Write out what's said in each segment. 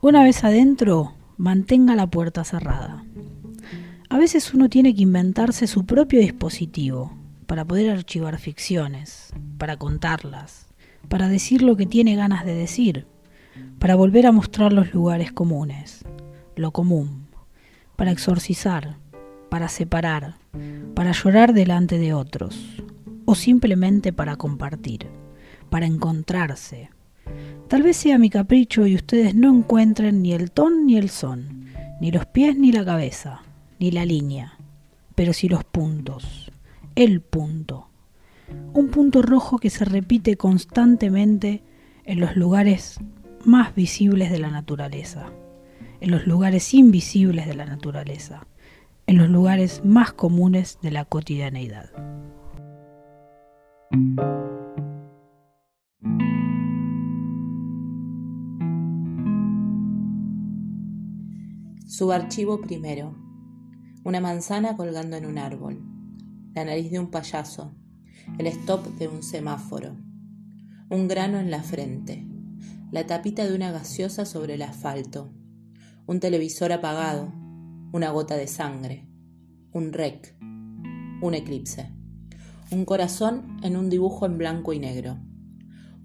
Una vez adentro, mantenga la puerta cerrada. A veces uno tiene que inventarse su propio dispositivo para poder archivar ficciones, para contarlas, para decir lo que tiene ganas de decir, para volver a mostrar los lugares comunes, lo común, para exorcizar, para separar, para llorar delante de otros, o simplemente para compartir, para encontrarse. Tal vez sea mi capricho y ustedes no encuentren ni el ton ni el son, ni los pies ni la cabeza, ni la línea, pero sí los puntos, el punto. Un punto rojo que se repite constantemente en los lugares más visibles de la naturaleza, en los lugares invisibles de la naturaleza, en los lugares más comunes de la cotidianeidad. Subarchivo primero. Una manzana colgando en un árbol. La nariz de un payaso. El stop de un semáforo. Un grano en la frente. La tapita de una gaseosa sobre el asfalto. Un televisor apagado. Una gota de sangre. Un rec. Un eclipse. Un corazón en un dibujo en blanco y negro.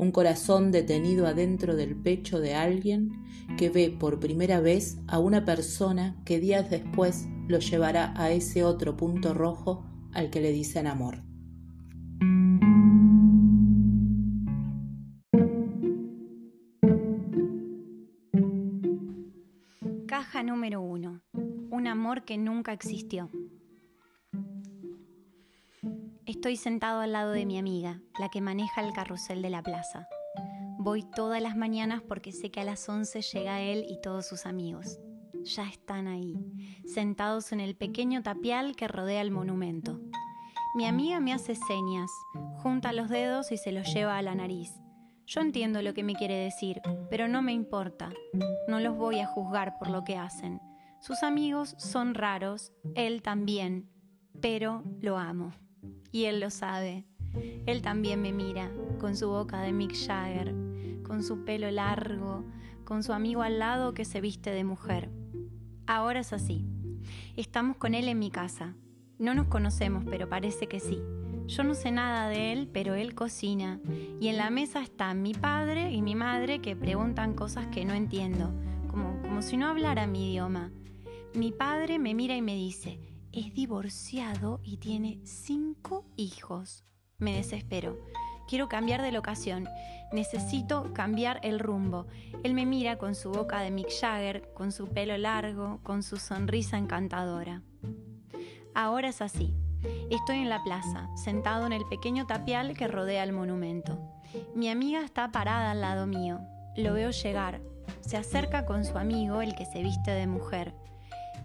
Un corazón detenido adentro del pecho de alguien que ve por primera vez a una persona que días después lo llevará a ese otro punto rojo al que le dicen amor. Caja número uno. Un amor que nunca existió. Estoy sentado al lado de mi amiga, la que maneja el carrusel de la plaza. Voy todas las mañanas porque sé que a las 11 llega él y todos sus amigos. Ya están ahí, sentados en el pequeño tapial que rodea el monumento. Mi amiga me hace señas, junta los dedos y se los lleva a la nariz. Yo entiendo lo que me quiere decir, pero no me importa. No los voy a juzgar por lo que hacen. Sus amigos son raros, él también, pero lo amo y él lo sabe. Él también me mira, con su boca de Mick Jagger, con su pelo largo, con su amigo al lado que se viste de mujer. Ahora es así. Estamos con él en mi casa. No nos conocemos, pero parece que sí. Yo no sé nada de él, pero él cocina. Y en la mesa están mi padre y mi madre que preguntan cosas que no entiendo, como, como si no hablara mi idioma. Mi padre me mira y me dice, es divorciado y tiene cinco hijos. Me desespero. Quiero cambiar de locación. Necesito cambiar el rumbo. Él me mira con su boca de Mick Jagger, con su pelo largo, con su sonrisa encantadora. Ahora es así. Estoy en la plaza, sentado en el pequeño tapial que rodea el monumento. Mi amiga está parada al lado mío. Lo veo llegar. Se acerca con su amigo, el que se viste de mujer.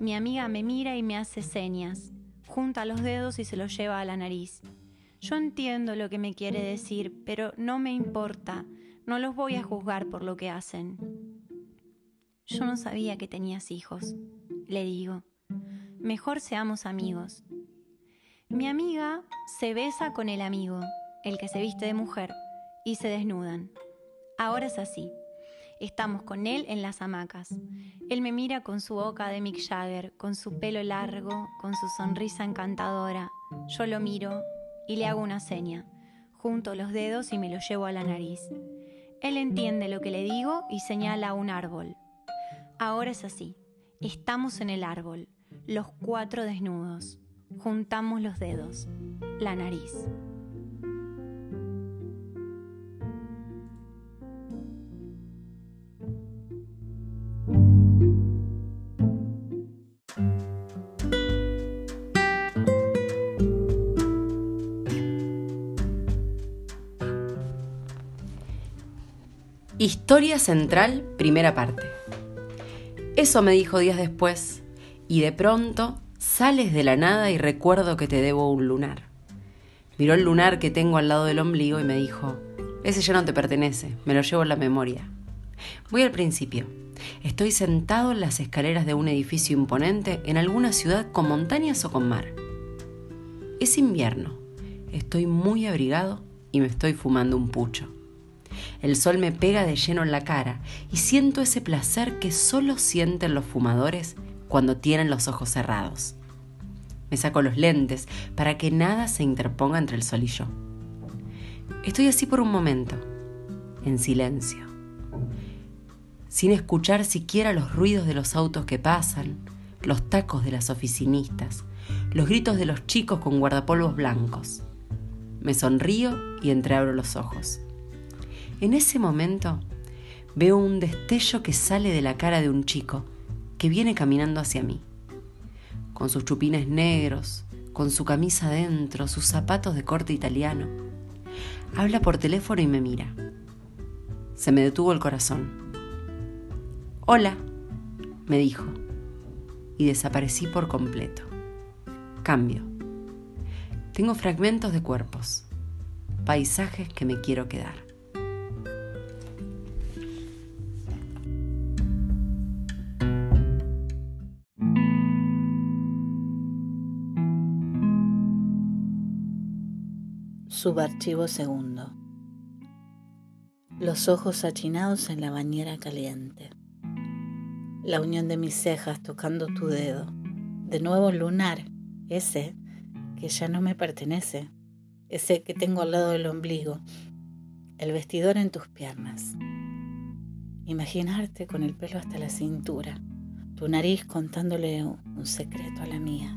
Mi amiga me mira y me hace señas, junta los dedos y se los lleva a la nariz. Yo entiendo lo que me quiere decir, pero no me importa, no los voy a juzgar por lo que hacen. Yo no sabía que tenías hijos, le digo. Mejor seamos amigos. Mi amiga se besa con el amigo, el que se viste de mujer, y se desnudan. Ahora es así. Estamos con él en las hamacas. Él me mira con su boca de Mick Jagger, con su pelo largo, con su sonrisa encantadora. Yo lo miro y le hago una seña. Junto los dedos y me lo llevo a la nariz. Él entiende lo que le digo y señala un árbol. Ahora es así. Estamos en el árbol, los cuatro desnudos. Juntamos los dedos, la nariz. Historia central, primera parte. Eso me dijo días después, y de pronto sales de la nada y recuerdo que te debo un lunar. Miró el lunar que tengo al lado del ombligo y me dijo, ese ya no te pertenece, me lo llevo en la memoria. Voy al principio. Estoy sentado en las escaleras de un edificio imponente en alguna ciudad con montañas o con mar. Es invierno. Estoy muy abrigado y me estoy fumando un pucho. El sol me pega de lleno en la cara y siento ese placer que solo sienten los fumadores cuando tienen los ojos cerrados. Me saco los lentes para que nada se interponga entre el sol y yo. Estoy así por un momento, en silencio, sin escuchar siquiera los ruidos de los autos que pasan, los tacos de las oficinistas, los gritos de los chicos con guardapolvos blancos. Me sonrío y entreabro los ojos. En ese momento veo un destello que sale de la cara de un chico que viene caminando hacia mí, con sus chupines negros, con su camisa dentro, sus zapatos de corte italiano. Habla por teléfono y me mira. Se me detuvo el corazón. Hola, me dijo, y desaparecí por completo. Cambio. Tengo fragmentos de cuerpos, paisajes que me quiero quedar. Subarchivo segundo. Los ojos achinados en la bañera caliente. La unión de mis cejas tocando tu dedo. De nuevo lunar, ese que ya no me pertenece. Ese que tengo al lado del ombligo. El vestidor en tus piernas. Imaginarte con el pelo hasta la cintura. Tu nariz contándole un secreto a la mía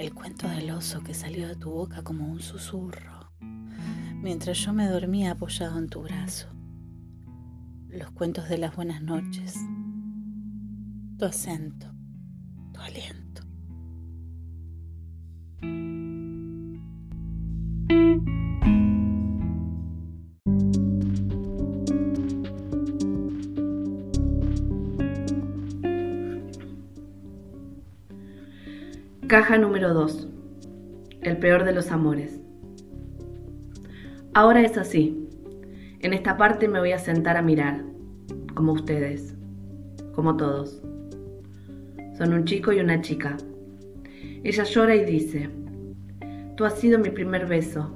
el cuento del oso que salió de tu boca como un susurro, mientras yo me dormía apoyado en tu brazo, los cuentos de las buenas noches, tu acento, tu aliento. Caja número 2. El peor de los amores. Ahora es así. En esta parte me voy a sentar a mirar, como ustedes, como todos. Son un chico y una chica. Ella llora y dice, Tú has sido mi primer beso,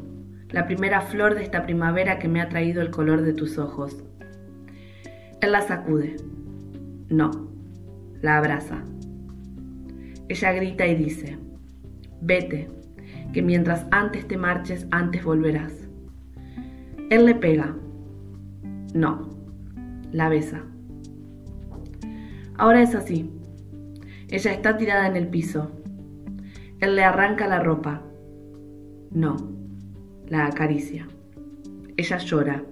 la primera flor de esta primavera que me ha traído el color de tus ojos. Él la sacude. No, la abraza. Ella grita y dice, vete, que mientras antes te marches, antes volverás. Él le pega. No, la besa. Ahora es así. Ella está tirada en el piso. Él le arranca la ropa. No, la acaricia. Ella llora.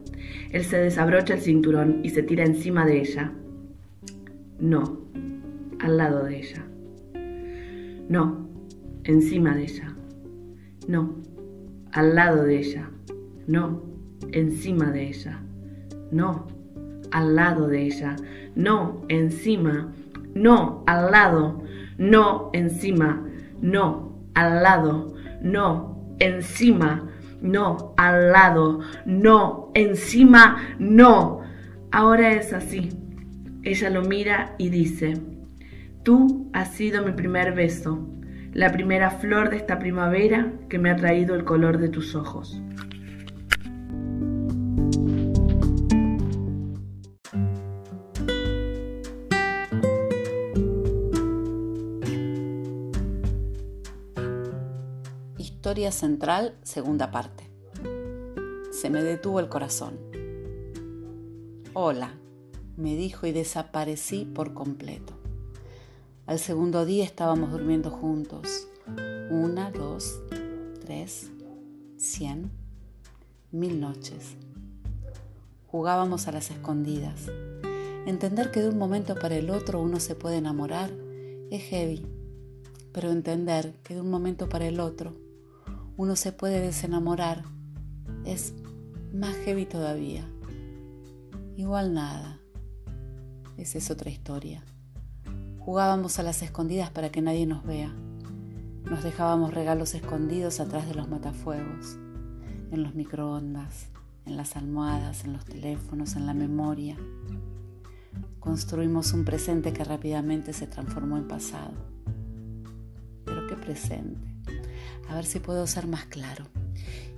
Él se desabrocha el cinturón y se tira encima de ella. No, al lado de ella. No, encima de ella. No, al lado de ella. No, encima de ella. No, al lado de ella. No, encima. No, al lado. No, encima. No, al lado. No, encima. No, al lado. No, encima. No. Ahora es así. Ella lo mira y dice, Tú has sido mi primer beso, la primera flor de esta primavera que me ha traído el color de tus ojos. Historia central, segunda parte. Se me detuvo el corazón. Hola, me dijo y desaparecí por completo. Al segundo día estábamos durmiendo juntos. Una, dos, tres, cien, mil noches. Jugábamos a las escondidas. Entender que de un momento para el otro uno se puede enamorar es heavy, pero entender que de un momento para el otro uno se puede desenamorar es más heavy todavía. Igual nada. Esa es otra historia. Jugábamos a las escondidas para que nadie nos vea. Nos dejábamos regalos escondidos atrás de los matafuegos, en los microondas, en las almohadas, en los teléfonos, en la memoria. Construimos un presente que rápidamente se transformó en pasado. Pero qué presente. A ver si puedo ser más claro.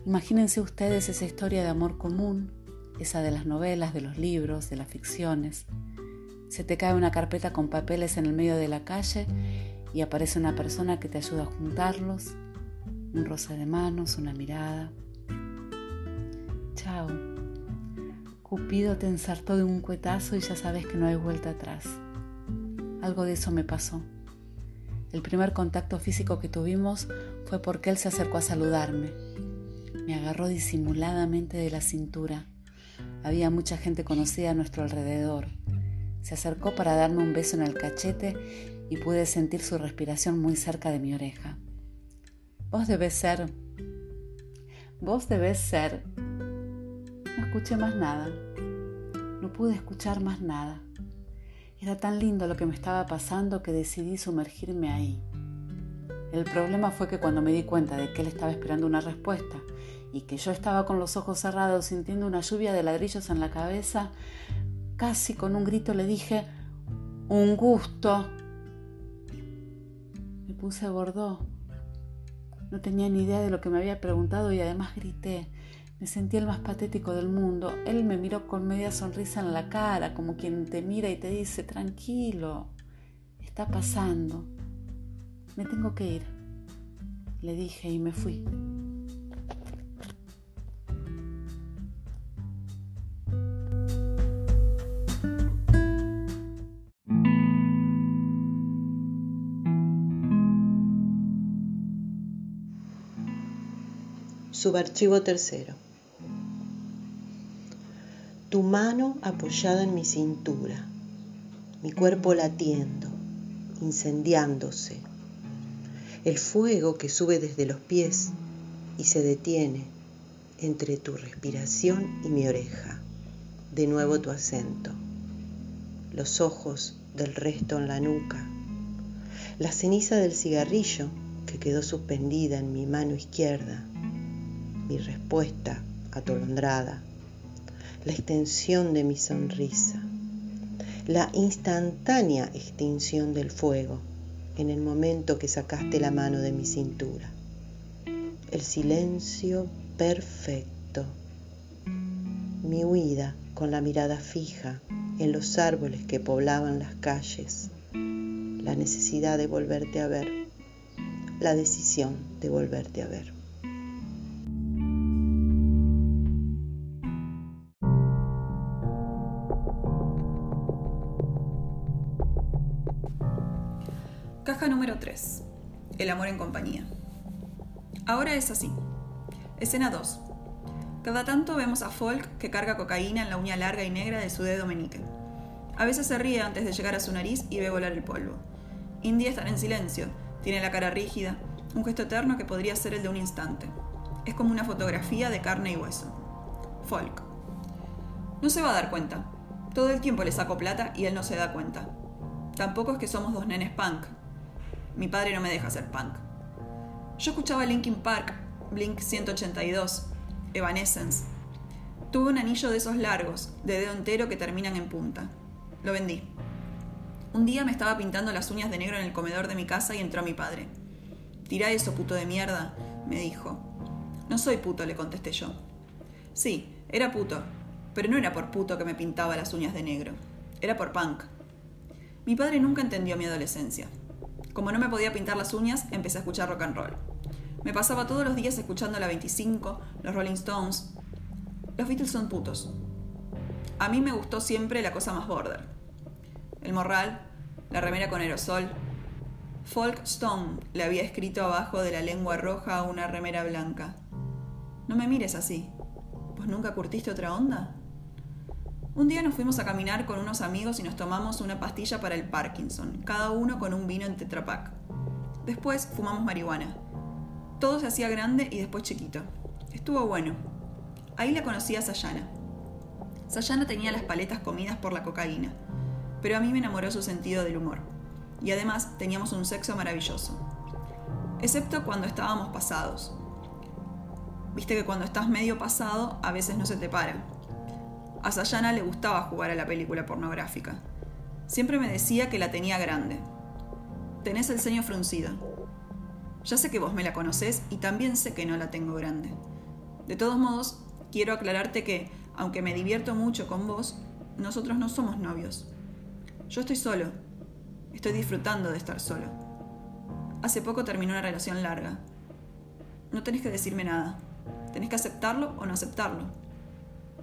Imagínense ustedes esa historia de amor común esa de las novelas, de los libros, de las ficciones. Se te cae una carpeta con papeles en el medio de la calle y aparece una persona que te ayuda a juntarlos, un roce de manos, una mirada. Chao. Cupido te ensartó de un cuetazo y ya sabes que no hay vuelta atrás. Algo de eso me pasó. El primer contacto físico que tuvimos fue porque él se acercó a saludarme. Me agarró disimuladamente de la cintura. Había mucha gente conocida a nuestro alrededor. Se acercó para darme un beso en el cachete y pude sentir su respiración muy cerca de mi oreja. Vos debes ser... Vos debes ser... No escuché más nada. No pude escuchar más nada. Era tan lindo lo que me estaba pasando que decidí sumergirme ahí. El problema fue que cuando me di cuenta de que él estaba esperando una respuesta y que yo estaba con los ojos cerrados sintiendo una lluvia de ladrillos en la cabeza, casi con un grito le dije, un gusto. Me puse bordó. No tenía ni idea de lo que me había preguntado y además grité. Me sentí el más patético del mundo. Él me miró con media sonrisa en la cara, como quien te mira y te dice, tranquilo, está pasando. Me tengo que ir. Le dije y me fui. Subarchivo tercero. Tu mano apoyada en mi cintura, mi cuerpo latiendo, incendiándose. El fuego que sube desde los pies y se detiene entre tu respiración y mi oreja. De nuevo tu acento. Los ojos del resto en la nuca. La ceniza del cigarrillo que quedó suspendida en mi mano izquierda mi respuesta atolondrada, la extensión de mi sonrisa, la instantánea extinción del fuego en el momento que sacaste la mano de mi cintura, el silencio perfecto, mi huida con la mirada fija en los árboles que poblaban las calles, la necesidad de volverte a ver, la decisión de volverte a ver. 3. El amor en compañía. Ahora es así. Escena 2. Cada tanto vemos a Folk que carga cocaína en la uña larga y negra de su dedo meñique. A veces se ríe antes de llegar a su nariz y ve volar el polvo. India está en silencio, tiene la cara rígida, un gesto eterno que podría ser el de un instante. Es como una fotografía de carne y hueso. Folk. No se va a dar cuenta. Todo el tiempo le saco plata y él no se da cuenta. Tampoco es que somos dos nenes punk, mi padre no me deja ser punk. Yo escuchaba Linkin Park, Blink 182, Evanescence. Tuve un anillo de esos largos, de dedo entero que terminan en punta. Lo vendí. Un día me estaba pintando las uñas de negro en el comedor de mi casa y entró mi padre. Tira eso, puto de mierda, me dijo. No soy puto, le contesté yo. Sí, era puto, pero no era por puto que me pintaba las uñas de negro. Era por punk. Mi padre nunca entendió mi adolescencia. Como no me podía pintar las uñas, empecé a escuchar rock and roll. Me pasaba todos los días escuchando la 25, los Rolling Stones. Los Beatles son putos. A mí me gustó siempre la cosa más border. El morral, la remera con aerosol. Folk Stone le había escrito abajo de la lengua roja a una remera blanca. No me mires así. ¿Pues nunca curtiste otra onda? Un día nos fuimos a caminar con unos amigos y nos tomamos una pastilla para el Parkinson, cada uno con un vino en tetrapack. Después fumamos marihuana. Todo se hacía grande y después chiquito. Estuvo bueno. Ahí la conocí a Sayana. Sayana tenía las paletas comidas por la cocaína, pero a mí me enamoró su sentido del humor. Y además teníamos un sexo maravilloso. Excepto cuando estábamos pasados. Viste que cuando estás medio pasado a veces no se te para, a Sayana le gustaba jugar a la película pornográfica. Siempre me decía que la tenía grande. Tenés el ceño fruncido. Ya sé que vos me la conocés y también sé que no la tengo grande. De todos modos, quiero aclararte que, aunque me divierto mucho con vos, nosotros no somos novios. Yo estoy solo. Estoy disfrutando de estar solo. Hace poco terminé una relación larga. No tenés que decirme nada. Tenés que aceptarlo o no aceptarlo.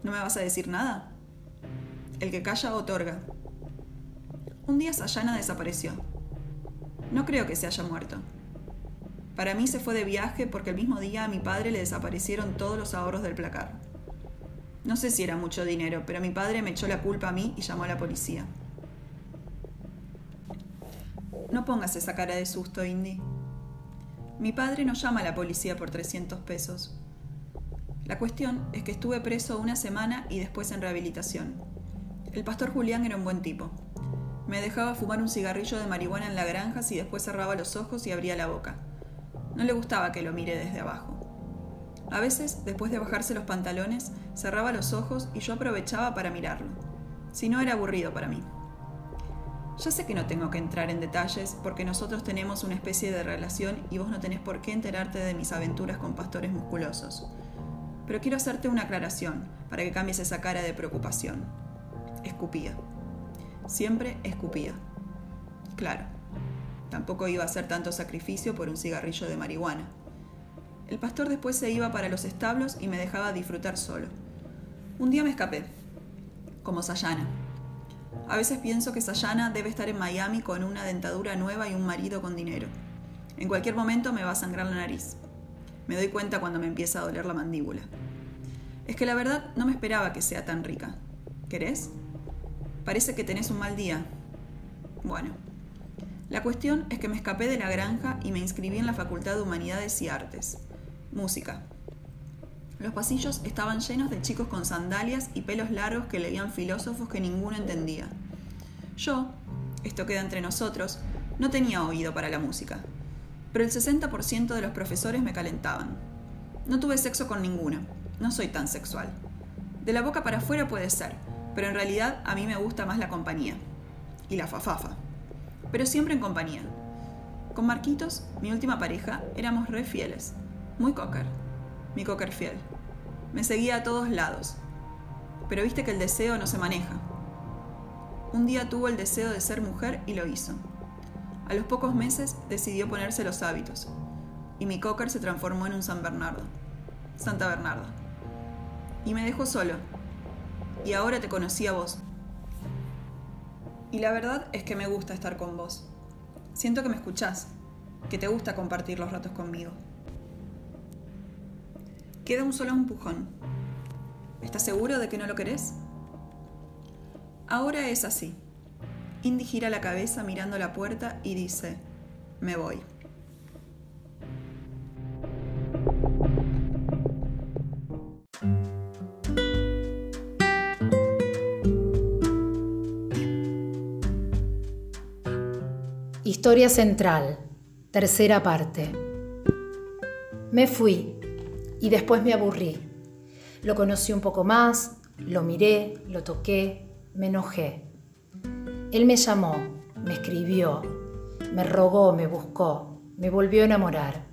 ¿No me vas a decir nada? El que calla otorga. Un día Sayana desapareció. No creo que se haya muerto. Para mí se fue de viaje porque el mismo día a mi padre le desaparecieron todos los ahorros del placar. No sé si era mucho dinero, pero mi padre me echó la culpa a mí y llamó a la policía. No pongas esa cara de susto, Indy. Mi padre no llama a la policía por 300 pesos. La cuestión es que estuve preso una semana y después en rehabilitación. El pastor Julián era un buen tipo. Me dejaba fumar un cigarrillo de marihuana en la granja si después cerraba los ojos y abría la boca. No le gustaba que lo mire desde abajo. A veces, después de bajarse los pantalones, cerraba los ojos y yo aprovechaba para mirarlo. Si no, era aburrido para mí. Ya sé que no tengo que entrar en detalles porque nosotros tenemos una especie de relación y vos no tenés por qué enterarte de mis aventuras con pastores musculosos. Pero quiero hacerte una aclaración para que cambies esa cara de preocupación. Escupía. Siempre escupía. Claro, tampoco iba a hacer tanto sacrificio por un cigarrillo de marihuana. El pastor después se iba para los establos y me dejaba disfrutar solo. Un día me escapé, como Sayana. A veces pienso que Sayana debe estar en Miami con una dentadura nueva y un marido con dinero. En cualquier momento me va a sangrar la nariz. Me doy cuenta cuando me empieza a doler la mandíbula. Es que la verdad no me esperaba que sea tan rica. ¿Querés? Parece que tenés un mal día. Bueno, la cuestión es que me escapé de la granja y me inscribí en la Facultad de Humanidades y Artes. Música. Los pasillos estaban llenos de chicos con sandalias y pelos largos que leían filósofos que ninguno entendía. Yo, esto queda entre nosotros, no tenía oído para la música, pero el 60% de los profesores me calentaban. No tuve sexo con ninguno, no soy tan sexual. De la boca para afuera puede ser, pero en realidad a mí me gusta más la compañía. Y la fafafa. Pero siempre en compañía. Con Marquitos, mi última pareja, éramos re fieles muy cocker, mi cocker fiel. Me seguía a todos lados. Pero viste que el deseo no se maneja. Un día tuvo el deseo de ser mujer y lo hizo. A los pocos meses decidió ponerse los hábitos. Y mi cocker se transformó en un San Bernardo. Santa Bernarda. Y me dejó solo. Y ahora te conocí a vos. Y la verdad es que me gusta estar con vos. Siento que me escuchás, que te gusta compartir los ratos conmigo. Queda un solo empujón. ¿Estás seguro de que no lo querés? Ahora es así. Indy gira la cabeza mirando la puerta y dice, me voy. Historia central, tercera parte. Me fui y después me aburrí. Lo conocí un poco más, lo miré, lo toqué, me enojé. Él me llamó, me escribió, me rogó, me buscó, me volvió a enamorar.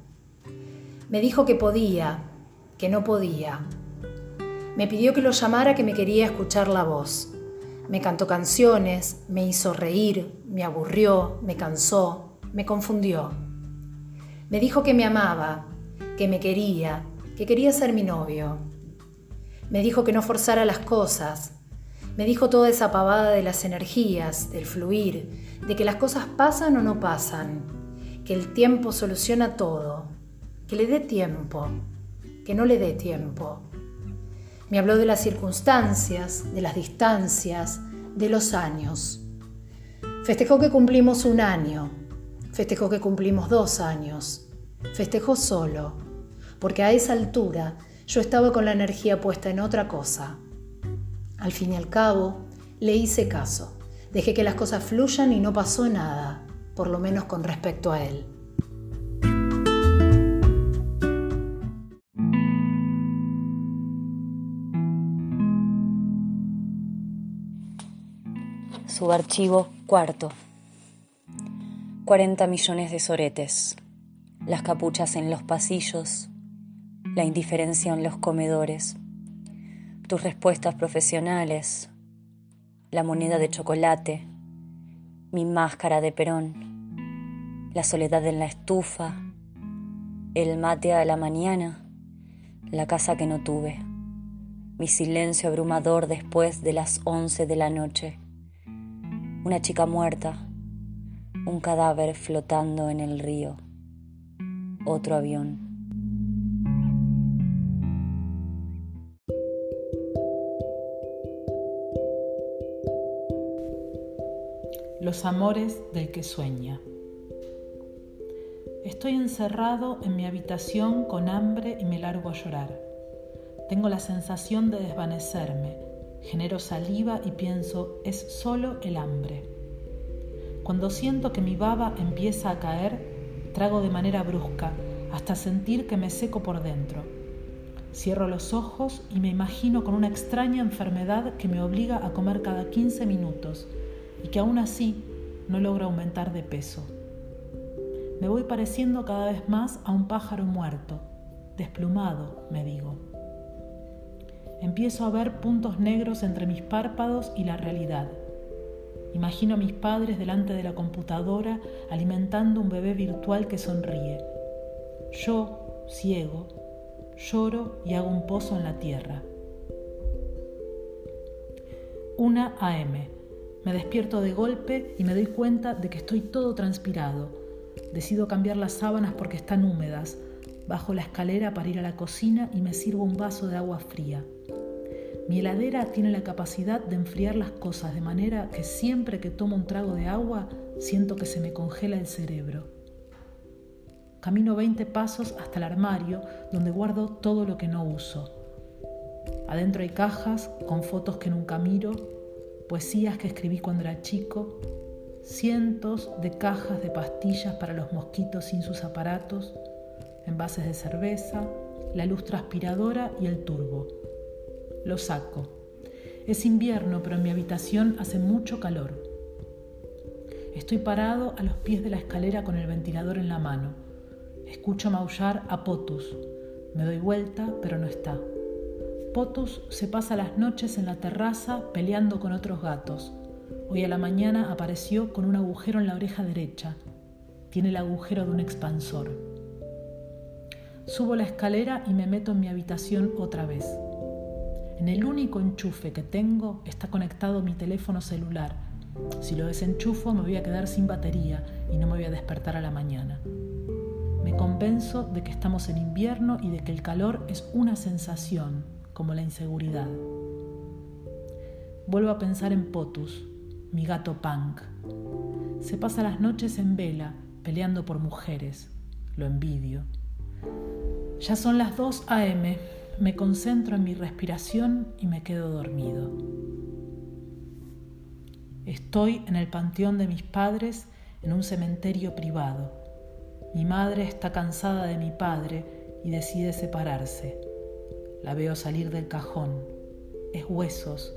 Me dijo que podía, que no podía. Me pidió que lo llamara, que me quería escuchar la voz. Me cantó canciones, me hizo reír, me aburrió, me cansó, me confundió. Me dijo que me amaba, que me quería, que quería ser mi novio. Me dijo que no forzara las cosas. Me dijo toda esa pavada de las energías, del fluir, de que las cosas pasan o no pasan, que el tiempo soluciona todo, que le dé tiempo, que no le dé tiempo. Me habló de las circunstancias, de las distancias, de los años. Festejó que cumplimos un año, festejó que cumplimos dos años, festejó solo porque a esa altura yo estaba con la energía puesta en otra cosa. Al fin y al cabo, le hice caso, dejé que las cosas fluyan y no pasó nada, por lo menos con respecto a él. Subarchivo cuarto. 40 millones de soretes. Las capuchas en los pasillos, la indiferencia en los comedores. Tus respuestas profesionales, la moneda de chocolate, mi máscara de perón, la soledad en la estufa, el mate a la mañana, la casa que no tuve, mi silencio abrumador después de las once de la noche, una chica muerta, un cadáver flotando en el río, otro avión. Los amores del que sueña. Estoy encerrado en mi habitación con hambre y me largo a llorar. Tengo la sensación de desvanecerme, genero saliva y pienso, es solo el hambre. Cuando siento que mi baba empieza a caer, trago de manera brusca, hasta sentir que me seco por dentro. Cierro los ojos y me imagino con una extraña enfermedad que me obliga a comer cada 15 minutos y que aún así no logro aumentar de peso. Me voy pareciendo cada vez más a un pájaro muerto, desplumado, me digo. Empiezo a ver puntos negros entre mis párpados y la realidad. Imagino a mis padres delante de la computadora alimentando un bebé virtual que sonríe. Yo, ciego, lloro y hago un pozo en la tierra. Una AM. Me despierto de golpe y me doy cuenta de que estoy todo transpirado. Decido cambiar las sábanas porque están húmedas. Bajo la escalera para ir a la cocina y me sirvo un vaso de agua fría. Mi heladera tiene la capacidad de enfriar las cosas de manera que siempre que tomo un trago de agua siento que se me congela el cerebro. Camino 20 pasos hasta el armario donde guardo todo lo que no uso. Adentro hay cajas con fotos que nunca miro poesías que escribí cuando era chico, cientos de cajas de pastillas para los mosquitos sin sus aparatos, envases de cerveza, la luz transpiradora y el turbo. Lo saco. Es invierno, pero en mi habitación hace mucho calor. Estoy parado a los pies de la escalera con el ventilador en la mano. Escucho maullar a Potus. Me doy vuelta, pero no está. Potus se pasa las noches en la terraza peleando con otros gatos. Hoy a la mañana apareció con un agujero en la oreja derecha. Tiene el agujero de un expansor. Subo la escalera y me meto en mi habitación otra vez. En el único enchufe que tengo está conectado mi teléfono celular. Si lo desenchufo me voy a quedar sin batería y no me voy a despertar a la mañana. Me convenzo de que estamos en invierno y de que el calor es una sensación, como la inseguridad. Vuelvo a pensar en Potus, mi gato punk. Se pasa las noches en vela, peleando por mujeres. Lo envidio. Ya son las 2 a.m. Me concentro en mi respiración y me quedo dormido. Estoy en el panteón de mis padres en un cementerio privado. Mi madre está cansada de mi padre y decide separarse. La veo salir del cajón. Es huesos,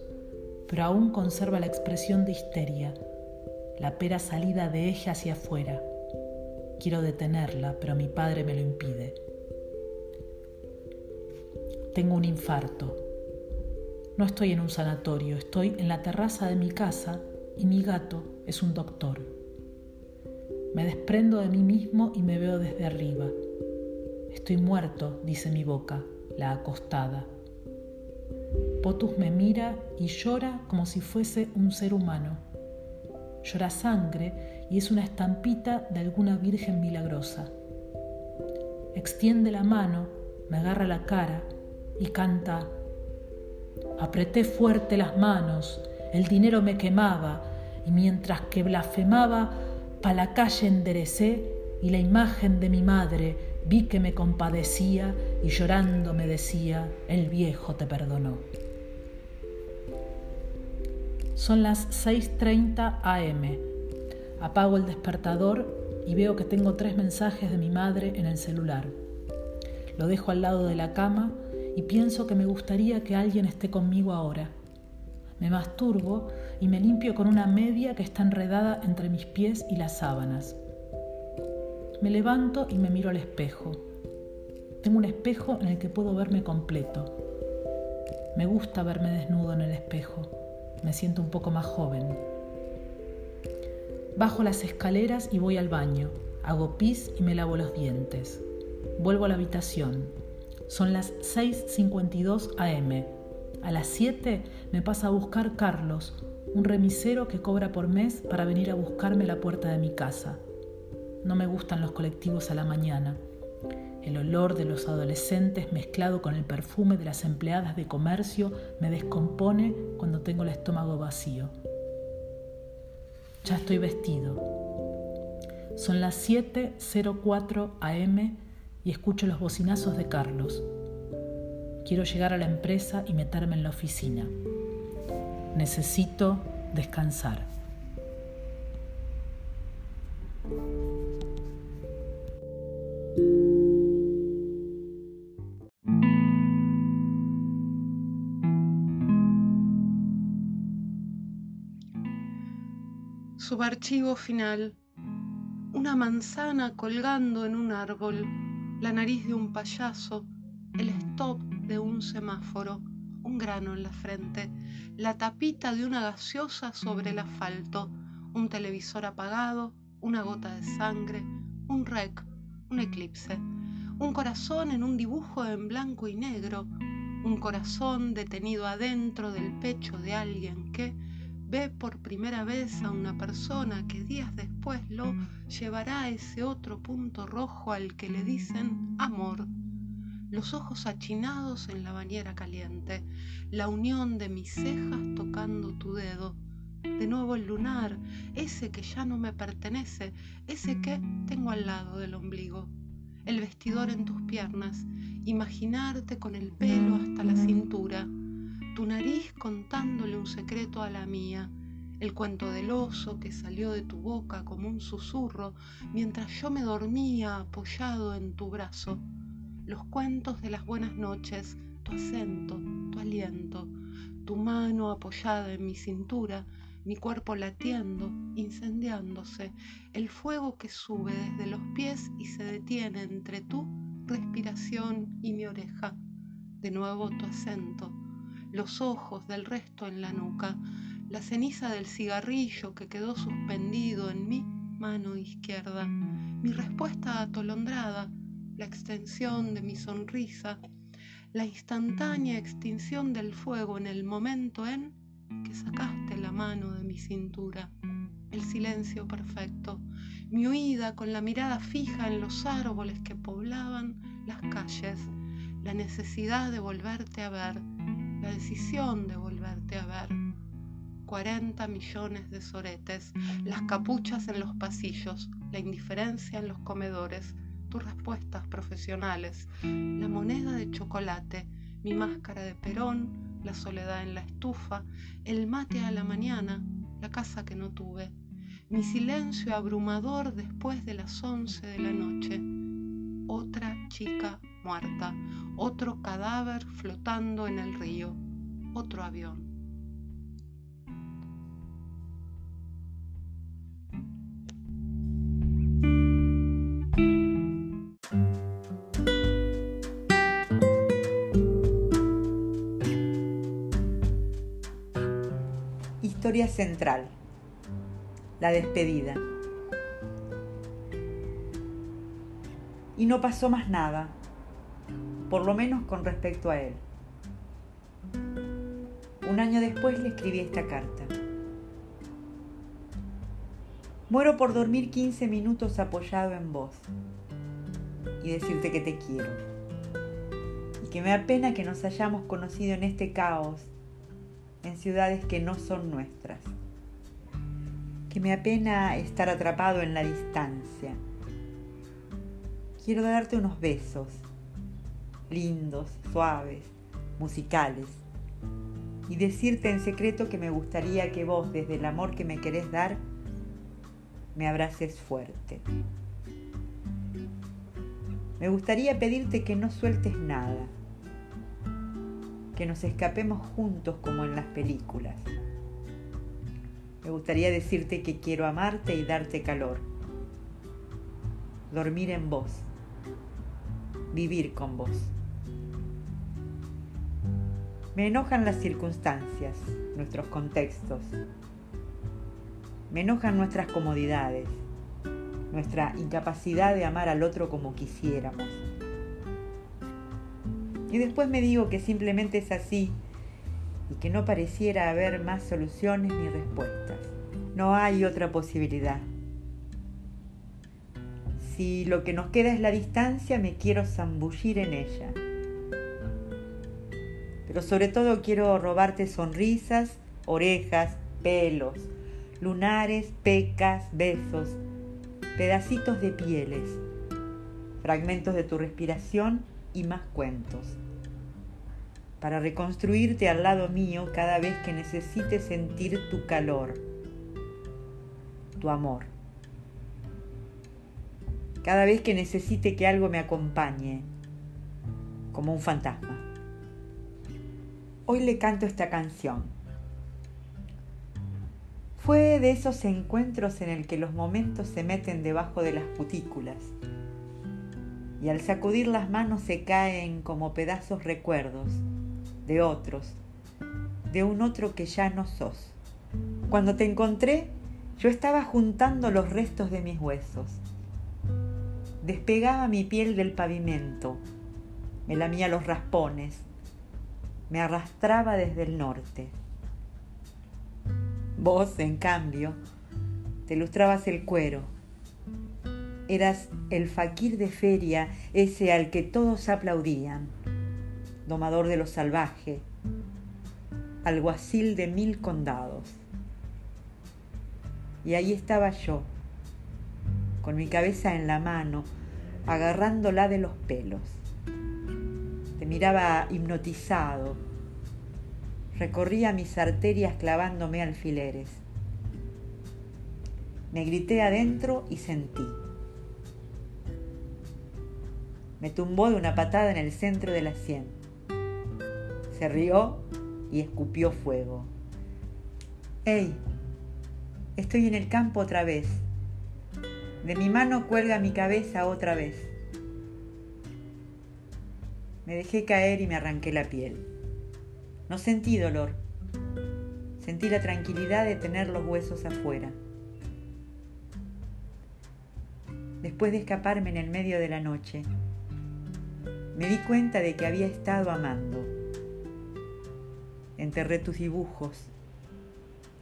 pero aún conserva la expresión de histeria, la pera salida de eje hacia afuera. Quiero detenerla, pero mi padre me lo impide. Tengo un infarto. No estoy en un sanatorio, estoy en la terraza de mi casa y mi gato es un doctor. Me desprendo de mí mismo y me veo desde arriba. Estoy muerto, dice mi boca, la acostada. Potus me mira y llora como si fuese un ser humano. Llora sangre y es una estampita de alguna virgen milagrosa. Extiende la mano, me agarra la cara y canta. Apreté fuerte las manos, el dinero me quemaba y mientras que blasfemaba, pa la calle enderecé y la imagen de mi madre vi que me compadecía y llorando me decía, el viejo te perdonó. Son las 6.30 am. Apago el despertador y veo que tengo tres mensajes de mi madre en el celular. Lo dejo al lado de la cama y pienso que me gustaría que alguien esté conmigo ahora. Me masturbo y me limpio con una media que está enredada entre mis pies y las sábanas. Me levanto y me miro al espejo. Tengo un espejo en el que puedo verme completo. Me gusta verme desnudo en el espejo. Me siento un poco más joven. Bajo las escaleras y voy al baño. Hago pis y me lavo los dientes. Vuelvo a la habitación. Son las 6.52 am. A las 7 me pasa a buscar Carlos, un remisero que cobra por mes para venir a buscarme la puerta de mi casa. No me gustan los colectivos a la mañana. El olor de los adolescentes mezclado con el perfume de las empleadas de comercio me descompone cuando tengo el estómago vacío. Ya estoy vestido. Son las 7.04 am y escucho los bocinazos de Carlos. Quiero llegar a la empresa y meterme en la oficina. Necesito descansar. Subarchivo final. Una manzana colgando en un árbol, la nariz de un payaso, el stop de un semáforo, un grano en la frente, la tapita de una gaseosa sobre el asfalto, un televisor apagado, una gota de sangre, un rec, un eclipse, un corazón en un dibujo en blanco y negro, un corazón detenido adentro del pecho de alguien que, ve por primera vez a una persona que días después lo llevará a ese otro punto rojo al que le dicen amor. Los ojos achinados en la bañera caliente, la unión de mis cejas tocando tu dedo, de nuevo el lunar, ese que ya no me pertenece, ese que tengo al lado del ombligo, el vestidor en tus piernas, imaginarte con el pelo hasta la cintura, tu nariz contándole un secreto a la mía, el cuento del oso que salió de tu boca como un susurro mientras yo me dormía apoyado en tu brazo, los cuentos de las buenas noches, tu acento, tu aliento, tu mano apoyada en mi cintura, mi cuerpo latiendo, incendiándose, el fuego que sube desde los pies y se detiene entre tu respiración y mi oreja, de nuevo tu acento los ojos del resto en la nuca, la ceniza del cigarrillo que quedó suspendido en mi mano izquierda, mi respuesta atolondrada, la extensión de mi sonrisa, la instantánea extinción del fuego en el momento en que sacaste la mano de mi cintura, el silencio perfecto, mi huida con la mirada fija en los árboles que poblaban las calles, la necesidad de volverte a ver, la decisión de volverte a ver. 40 millones de soretes, las capuchas en los pasillos, la indiferencia en los comedores, tus respuestas profesionales, la moneda de chocolate, mi máscara de perón, la soledad en la estufa, el mate a la mañana, la casa que no tuve, mi silencio abrumador después de las once de la noche, otra chica muerta, otro cadáver flotando en el río, otro avión. Historia central. La despedida. Y no pasó más nada por lo menos con respecto a él. Un año después le escribí esta carta. Muero por dormir 15 minutos apoyado en vos y decirte que te quiero. Y que me apena que nos hayamos conocido en este caos, en ciudades que no son nuestras. Que me apena estar atrapado en la distancia. Quiero darte unos besos lindos, suaves, musicales, y decirte en secreto que me gustaría que vos, desde el amor que me querés dar, me abraces fuerte. Me gustaría pedirte que no sueltes nada, que nos escapemos juntos como en las películas. Me gustaría decirte que quiero amarte y darte calor, dormir en vos, vivir con vos. Me enojan las circunstancias, nuestros contextos. Me enojan nuestras comodidades, nuestra incapacidad de amar al otro como quisiéramos. Y después me digo que simplemente es así y que no pareciera haber más soluciones ni respuestas. No hay otra posibilidad. Si lo que nos queda es la distancia, me quiero zambullir en ella pero sobre todo quiero robarte sonrisas, orejas, pelos, lunares, pecas, besos, pedacitos de pieles, fragmentos de tu respiración y más cuentos, para reconstruirte al lado mío cada vez que necesites sentir tu calor, tu amor, cada vez que necesite que algo me acompañe, como un fantasma. Hoy le canto esta canción. Fue de esos encuentros en el que los momentos se meten debajo de las cutículas y al sacudir las manos se caen como pedazos recuerdos de otros, de un otro que ya no sos. Cuando te encontré, yo estaba juntando los restos de mis huesos. Despegaba mi piel del pavimento, me lamía los raspones, me arrastraba desde el norte. Vos, en cambio, te lustrabas el cuero. Eras el faquir de feria, ese al que todos aplaudían, domador de lo salvaje, alguacil de mil condados. Y ahí estaba yo, con mi cabeza en la mano, agarrándola de los pelos miraba hipnotizado. Recorría mis arterias clavándome alfileres. Me grité adentro y sentí. Me tumbó de una patada en el centro de la sien. Se rió y escupió fuego. ¡Ey! Estoy en el campo otra vez. De mi mano cuelga mi cabeza otra vez. Me dejé caer y me arranqué la piel. No sentí dolor. Sentí la tranquilidad de tener los huesos afuera. Después de escaparme en el medio de la noche, me di cuenta de que había estado amando. Enterré tus dibujos,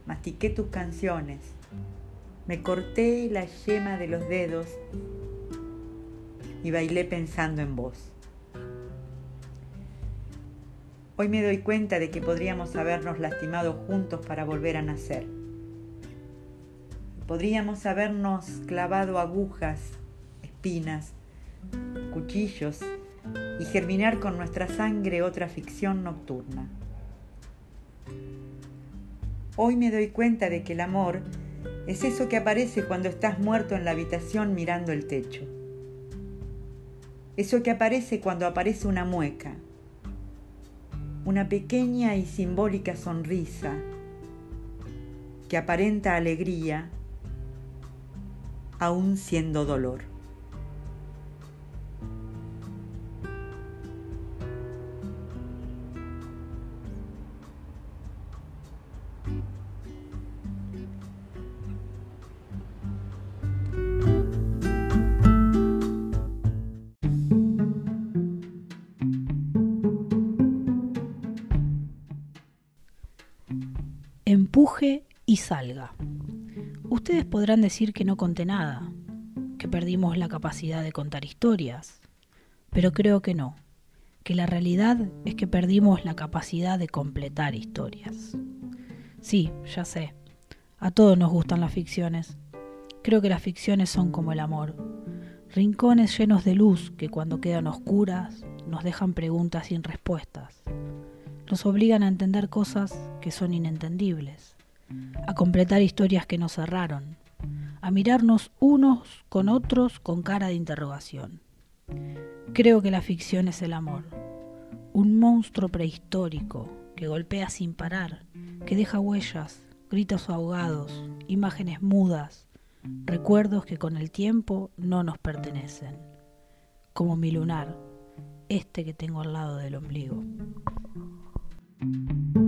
mastiqué tus canciones, me corté la yema de los dedos y bailé pensando en vos. Hoy me doy cuenta de que podríamos habernos lastimado juntos para volver a nacer. Podríamos habernos clavado agujas, espinas, cuchillos y germinar con nuestra sangre otra ficción nocturna. Hoy me doy cuenta de que el amor es eso que aparece cuando estás muerto en la habitación mirando el techo. Eso que aparece cuando aparece una mueca una pequeña y simbólica sonrisa que aparenta alegría aún siendo dolor. Empuje y salga. Ustedes podrán decir que no conté nada, que perdimos la capacidad de contar historias, pero creo que no, que la realidad es que perdimos la capacidad de completar historias. Sí, ya sé, a todos nos gustan las ficciones. Creo que las ficciones son como el amor, rincones llenos de luz que cuando quedan oscuras nos dejan preguntas sin respuestas nos obligan a entender cosas que son inentendibles, a completar historias que nos cerraron, a mirarnos unos con otros con cara de interrogación. Creo que la ficción es el amor, un monstruo prehistórico que golpea sin parar, que deja huellas, gritos ahogados, imágenes mudas, recuerdos que con el tiempo no nos pertenecen, como mi lunar, este que tengo al lado del ombligo. Thank you.